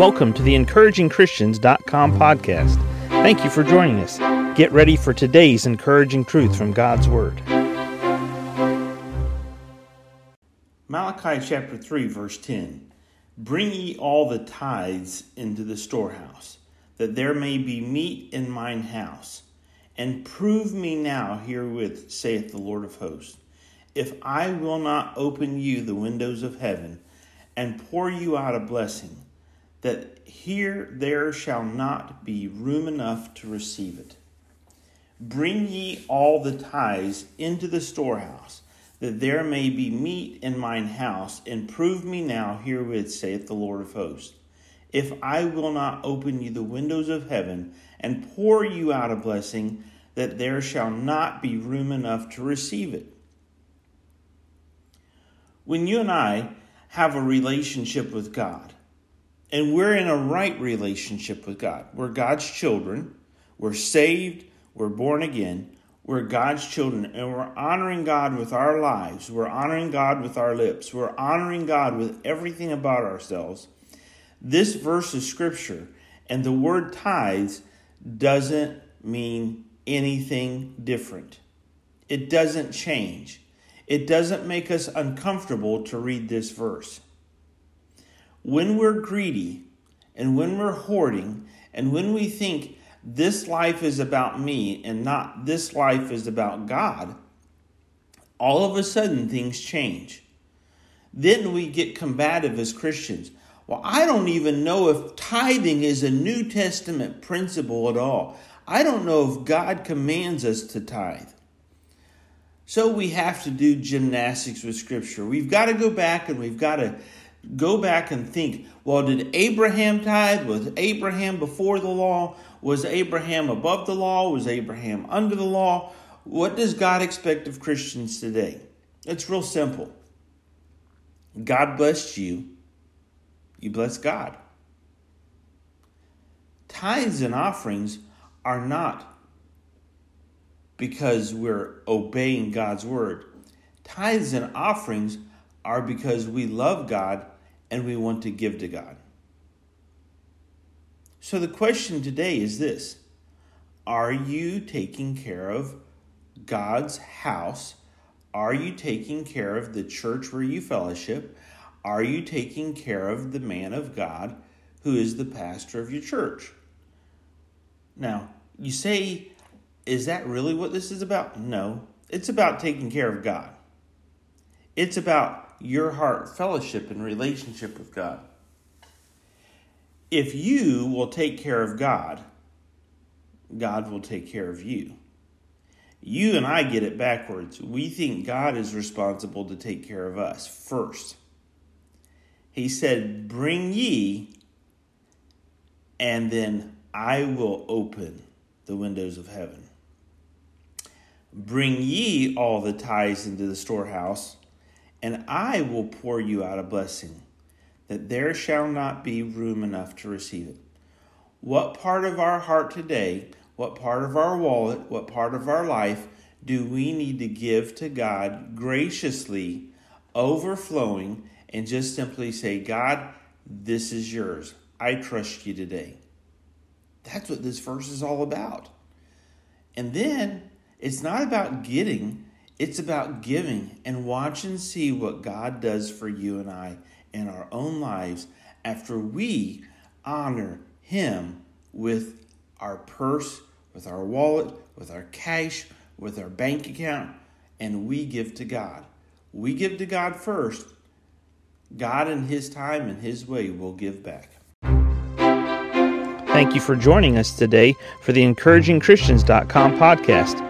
Welcome to the encouragingchristians.com podcast. Thank you for joining us. Get ready for today's encouraging truth from God's Word. Malachi chapter 3, verse 10 Bring ye all the tithes into the storehouse, that there may be meat in mine house. And prove me now herewith, saith the Lord of hosts, if I will not open you the windows of heaven and pour you out a blessing, that here there shall not be room enough to receive it. Bring ye all the tithes into the storehouse, that there may be meat in mine house, and prove me now herewith, saith the Lord of hosts, if I will not open you the windows of heaven and pour you out a blessing, that there shall not be room enough to receive it. When you and I have a relationship with God, and we're in a right relationship with God, we're God's children, we're saved, we're born again, we're God's children, and we're honoring God with our lives, we're honoring God with our lips, we're honoring God with everything about ourselves. This verse of scripture and the word tithes doesn't mean anything different. It doesn't change. It doesn't make us uncomfortable to read this verse. When we're greedy and when we're hoarding and when we think this life is about me and not this life is about God, all of a sudden things change. Then we get combative as Christians. Well, I don't even know if tithing is a New Testament principle at all. I don't know if God commands us to tithe. So we have to do gymnastics with Scripture. We've got to go back and we've got to go back and think well, did Abraham tithe? Was Abraham before the law? Was Abraham above the law? Was Abraham under the law? What does God expect of Christians today? It's real simple. God blessed you, you bless God. Tithes and offerings are not because we're obeying God's word. Tithes and offerings are because we love God and we want to give to God. So the question today is this Are you taking care of God's house? Are you taking care of the church where you fellowship? Are you taking care of the man of God who is the pastor of your church? Now, you say, is that really what this is about? No, it's about taking care of God. It's about your heart fellowship and relationship with God. If you will take care of God, God will take care of you. You and I get it backwards. We think God is responsible to take care of us first. He said, Bring ye, and then I will open the windows of heaven. Bring ye all the tithes into the storehouse, and I will pour you out a blessing, that there shall not be room enough to receive it. What part of our heart today, what part of our wallet, what part of our life do we need to give to God graciously, overflowing, and just simply say, God, this is yours. I trust you today. That's what this verse is all about. And then it's not about getting, it's about giving and watch and see what God does for you and I in our own lives after we honor Him with our purse, with our wallet, with our cash, with our bank account, and we give to God. We give to God first. God, in His time and His way, will give back. Thank you for joining us today for the encouragingchristians.com podcast.